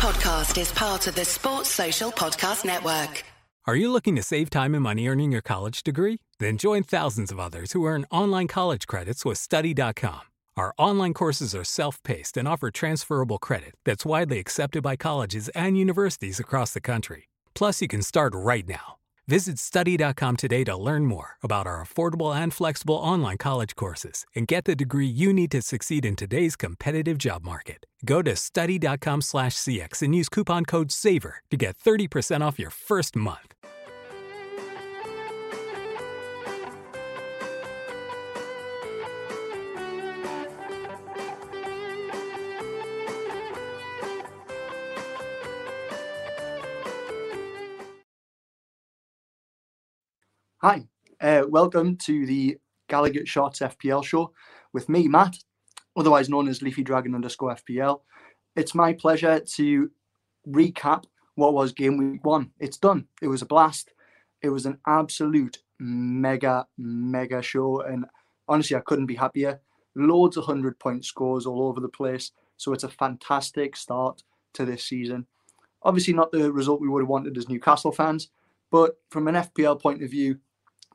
podcast is part of the Sports Social Podcast Network. Are you looking to save time and money earning your college degree? Then join thousands of others who earn online college credits with Study.com. Our online courses are self paced and offer transferable credit that's widely accepted by colleges and universities across the country. Plus, you can start right now. Visit study.com today to learn more about our affordable and flexible online college courses and get the degree you need to succeed in today's competitive job market. Go to study.com/cx and use coupon code SAVER to get 30% off your first month. Hi, uh, welcome to the Gallagher Shots FPL show with me, Matt, otherwise known as Leafy Dragon underscore FPL. It's my pleasure to recap what was game week one. It's done. It was a blast. It was an absolute mega, mega show. And honestly, I couldn't be happier. Loads of 100 point scores all over the place. So it's a fantastic start to this season. Obviously, not the result we would have wanted as Newcastle fans, but from an FPL point of view,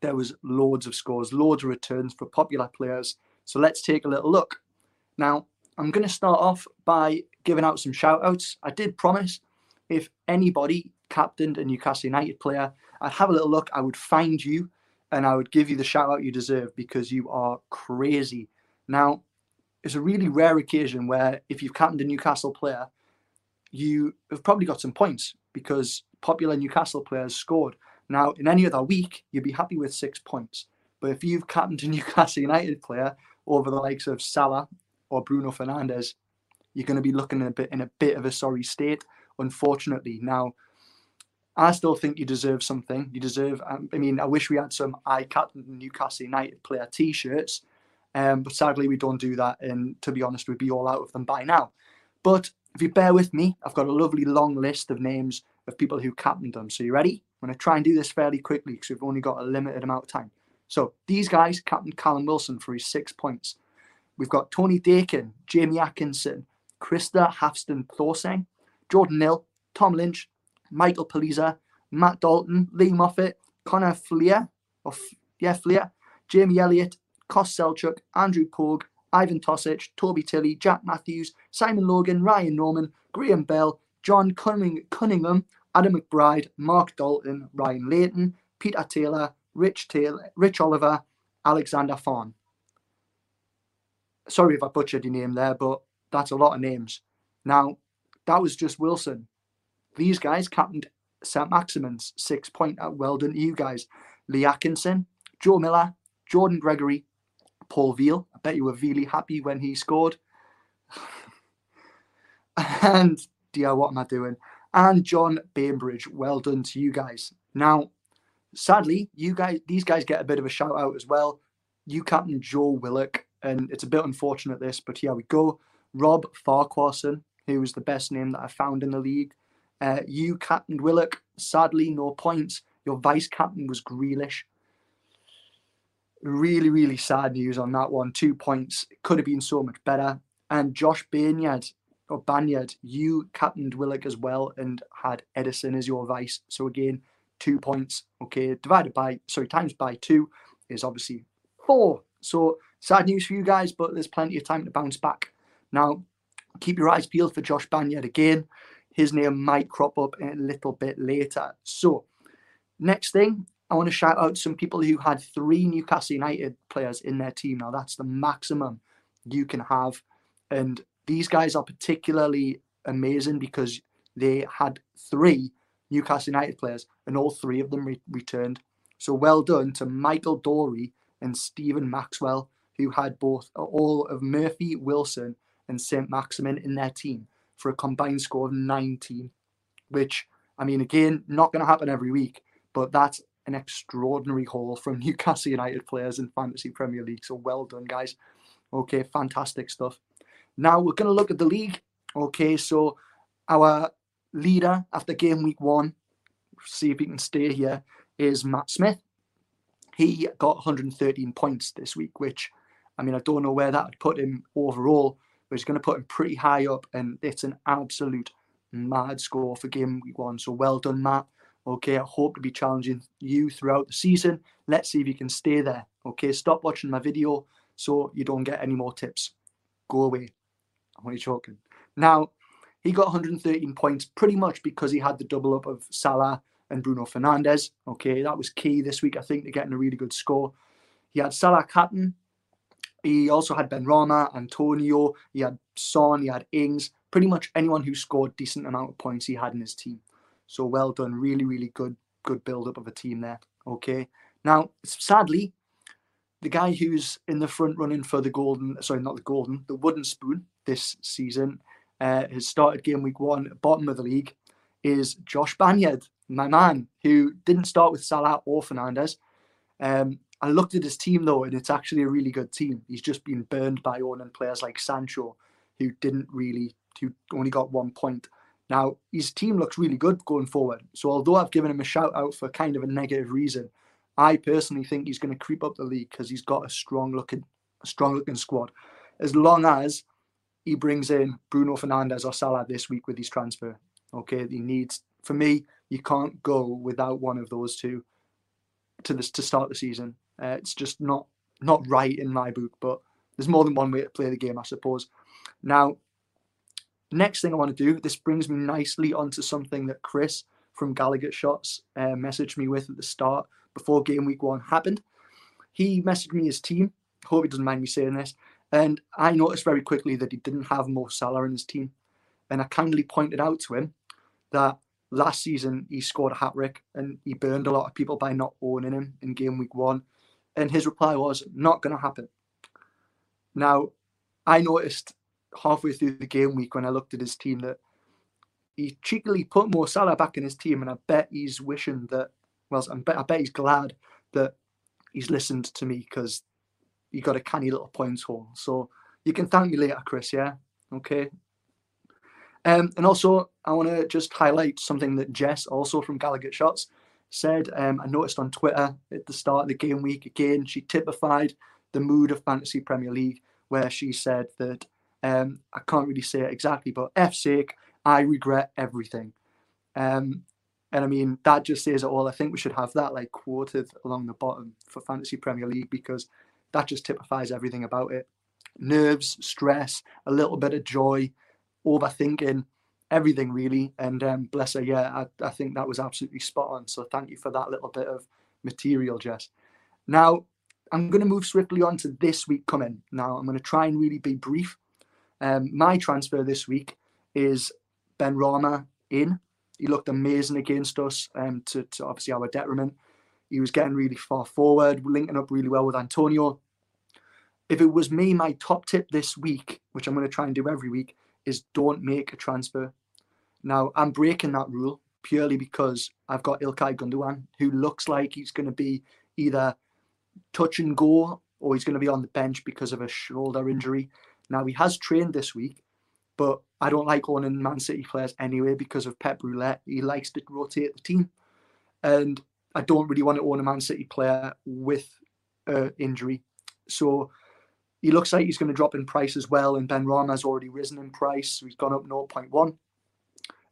there was loads of scores, loads of returns for popular players. So let's take a little look. Now, I'm going to start off by giving out some shout outs. I did promise if anybody captained a Newcastle United player, I'd have a little look, I would find you and I would give you the shout out you deserve because you are crazy. Now, it's a really rare occasion where if you've captained a Newcastle player, you have probably got some points because popular Newcastle players scored. Now, in any other week, you'd be happy with six points. But if you've captained a Newcastle United player over the likes of Salah or Bruno Fernandes, you're going to be looking in a bit in a bit of a sorry state, unfortunately. Now, I still think you deserve something. You deserve. Um, I mean, I wish we had some I captain Newcastle United player T-shirts, um, but sadly we don't do that. And to be honest, we'd be all out of them by now. But if you bear with me, I've got a lovely long list of names of people who captained them. So you ready? I'm going to try and do this fairly quickly because we've only got a limited amount of time. So these guys captained Callum Wilson for his six points. We've got Tony Dakin, Jamie Atkinson, Krista Hafston Thorseng, Jordan Nill, Tom Lynch, Michael Paliza, Matt Dalton, Lee Moffat, Connor Fleer, or F- yeah, Fleer, Jamie Elliott, Kos Selchuk, Andrew Pogue, Ivan Tosic, Toby Tilley, Jack Matthews, Simon Logan, Ryan Norman, Graham Bell, John Cunning- Cunningham, Adam McBride, Mark Dalton, Ryan Layton, Peter Taylor, Rich Taylor, Rich Oliver, Alexander Fawn. Sorry if I butchered your name there, but that's a lot of names. Now, that was just Wilson. These guys captained St. Maximin's six point out. Well done to you guys. Lee Atkinson, Joe Miller, Jordan Gregory, Paul Veal. I bet you were really happy when he scored. and dear, what am I doing? And John Bainbridge. Well done to you guys. Now, sadly, you guys, these guys get a bit of a shout out as well. You captain Joe Willock, and it's a bit unfortunate this, but here we go. Rob Farquharson, who was the best name that I found in the league. Uh, you captained Willock. Sadly, no points. Your vice captain was Grealish. Really, really sad news on that one. Two points. Could have been so much better. And Josh Banyard, or Banyard, you captained Willock as well and had Edison as your vice. So again, two points. Okay, divided by sorry, times by two is obviously four. So sad news for you guys, but there's plenty of time to bounce back. Now, keep your eyes peeled for Josh Banyard again. His name might crop up a little bit later. So, next thing, I want to shout out some people who had three Newcastle United players in their team. Now, that's the maximum you can have. And these guys are particularly amazing because they had three Newcastle United players and all three of them re- returned. So, well done to Michael Dory and Stephen Maxwell, who had both all of Murphy, Wilson, and St. Maximin in their team for a combined score of 19, which, I mean, again, not going to happen every week, but that's an extraordinary haul from Newcastle United players in Fantasy Premier League. So well done, guys. Okay, fantastic stuff. Now we're going to look at the league. Okay, so our leader after game week one, see if he can stay here, is Matt Smith. He got 113 points this week, which, I mean, I don't know where that would put him overall, but it's going to put him pretty high up, and it's an absolute mad score for game week one. So well done, Matt. Okay, I hope to be challenging you throughout the season. Let's see if you can stay there. Okay, stop watching my video so you don't get any more tips. Go away. I'm only joking. Now, he got 113 points pretty much because he had the double up of Salah and Bruno Fernandes. Okay, that was key this week, I think, to getting a really good score. He had Salah Captain. He also had Benrahma, Antonio, he had Son, he had Ings. Pretty much anyone who scored decent amount of points he had in his team. So well done. Really, really good, good build up of a team there. Okay. Now, sadly, the guy who's in the front running for the golden, sorry, not the golden, the wooden spoon this season uh, has started game week one, bottom of the league, is Josh Banyard, my man, who didn't start with Salah or Fernandes. Um, I looked at his team though, and it's actually a really good team. He's just been burned by owning players like Sancho, who didn't really, who only got one point. Now his team looks really good going forward. So although I've given him a shout out for kind of a negative reason, I personally think he's going to creep up the league because he's got a strong looking, a strong looking squad. As long as he brings in Bruno Fernandes or Salah this week with his transfer. Okay, he needs. For me, you can't go without one of those two to this to start the season. Uh, it's just not not right in my book. But there's more than one way to play the game, I suppose. Now, next thing I want to do. This brings me nicely onto something that Chris from Gallagher Shots uh, messaged me with at the start before game week one happened. He messaged me his team. Hope he doesn't mind me saying this. And I noticed very quickly that he didn't have Mo Salah in his team. And I kindly pointed out to him that last season he scored a hat trick and he burned a lot of people by not owning him in game week one. And his reply was, not going to happen. Now, I noticed halfway through the game week when I looked at his team that he cheekily put Mo Salah back in his team. And I bet he's wishing that, well, I bet, he's glad that he's listened to me because you got a canny little points haul. So you can thank me later, Chris. Yeah. Okay. Um, and also, I want to just highlight something that Jess, also from Gallagher Shots, said. Um, I noticed on Twitter at the start of the game week again, she typified the mood of Fantasy Premier League, where she said that um, I can't really say it exactly, but F sake, I regret everything. Um, and I mean, that just says it all. I think we should have that like quoted along the bottom for Fantasy Premier League because that just typifies everything about it nerves, stress, a little bit of joy, overthinking, everything really. And um, bless her, yeah, I, I think that was absolutely spot on. So thank you for that little bit of material, Jess. Now, I'm going to move swiftly on to this week coming. Now, I'm going to try and really be brief. Um, my transfer this week is Ben Benrahma in. He looked amazing against us, um, to, to obviously our detriment. He was getting really far forward, linking up really well with Antonio. If it was me, my top tip this week, which I'm going to try and do every week, is don't make a transfer. Now, I'm breaking that rule purely because I've got Ilkay Gundogan, who looks like he's going to be either touch and go or he's going to be on the bench because of a shoulder injury. Now, he has trained this week, but I don't like owning Man City players anyway because of Pep Roulette. He likes to rotate the team. And I don't really want to own a Man City player with uh, injury. So he looks like he's going to drop in price as well. And Benrahma has already risen in price. So he's gone up 0.1.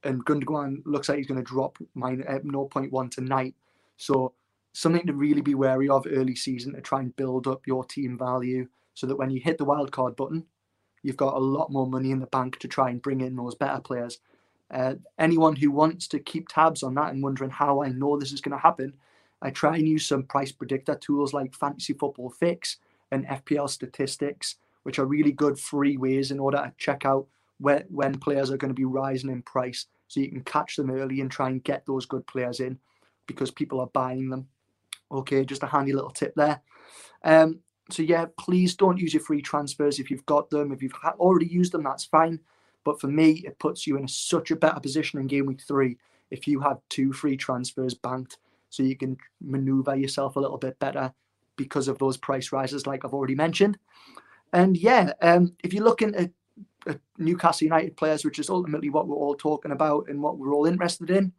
And Gundogan looks like he's going to drop at 0.1 tonight. So something to really be wary of early season to try and build up your team value so that when you hit the wildcard button, you've got a lot more money in the bank to try and bring in those better players. Uh, anyone who wants to keep tabs on that and wondering how I know this is going to happen, I try and use some price predictor tools like Fantasy Football Fix and FPL Statistics, which are really good free ways in order to check out where, when players are going to be rising in price. So you can catch them early and try and get those good players in because people are buying them. Okay, just a handy little tip there. Um, so yeah, please don't use your free transfers if you've got them. If you've already used them, that's fine. But for me, it puts you in a, such a better position in game week three if you have two free transfers banked, so you can maneuver yourself a little bit better because of those price rises, like I've already mentioned. And yeah, um, if you're looking at, at Newcastle United players, which is ultimately what we're all talking about and what we're all interested in,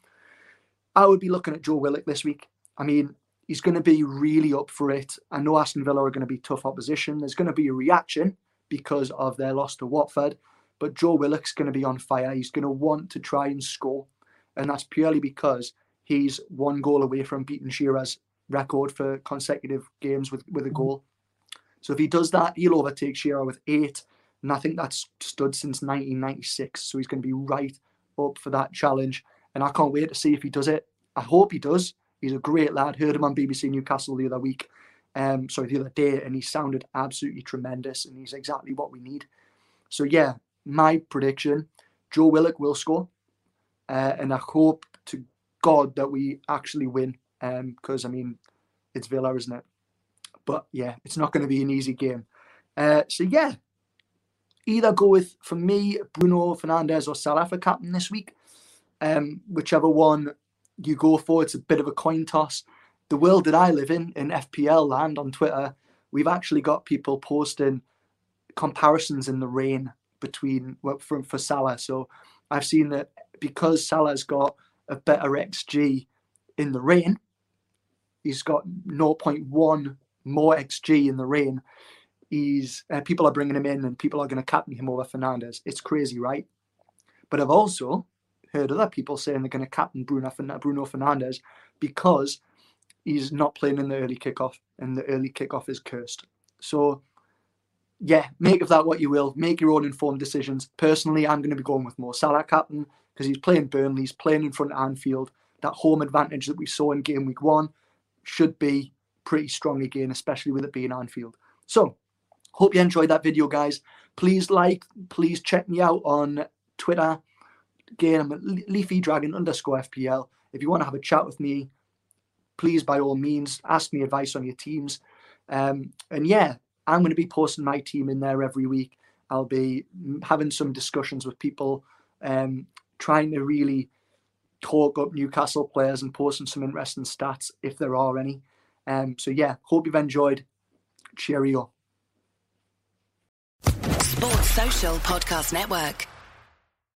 I would be looking at Joe Willock this week. I mean, he's going to be really up for it. I know Aston Villa are going to be tough opposition. There's going to be a reaction because of their loss to Watford. but Joe Willock's going to be on fire. He's going to want to try and score, and that's purely because he's one goal away from beating Shearer's record for consecutive games with, with a mm-hmm. goal. So if he does that, he'll overtake Shearer with eight, and I think that's stood since 1996. So he's going to be right up for that challenge, and I can't wait to see if he does it. I hope he does. He's a great lad. Heard him on BBC Newcastle the other week, um, sorry, the other day, and he sounded absolutely tremendous, and he's exactly what we need. So yeah, my prediction: Joe Willock will score, uh, and I hope to God that we actually win. Because um, I mean, it's Villa, isn't it? But yeah, it's not going to be an easy game. Uh, so yeah, either go with for me Bruno Fernandes or Salah for captain this week. Um, whichever one you go for, it's a bit of a coin toss. The world that I live in, in FPL land on Twitter, we've actually got people posting comparisons in the rain between for, for Salah. So I've seen that because Salah's got a better XG in the rain, he's got 0.1 more XG in the rain. He's uh, people are bringing him in, and people are going to captain him over Fernandes. It's crazy, right? But I've also heard other people saying they're going to captain Bruno Bruno Fernandes because he's not playing in the early kickoff, and the early kickoff is cursed. So, yeah, make of that what you will. Make your own informed decisions. Personally, I'm going to be going with Mo Salah captain because he's playing Burnley, he's playing in front of Anfield. That home advantage that we saw in game week one should be pretty strong again, especially with it being Anfield. So, hope you enjoyed that video, guys. Please like, please check me out on Twitter. Again, I'm Leafy Dragon underscore FPL. If you want to have a chat with me, please by all means ask me advice on your teams. Um, and yeah, I'm going to be posting my team in there every week. I'll be having some discussions with people, um, trying to really talk up Newcastle players and posting some interesting stats if there are any. Um, so yeah, hope you've enjoyed. Cheerio. Sports Social Podcast Network.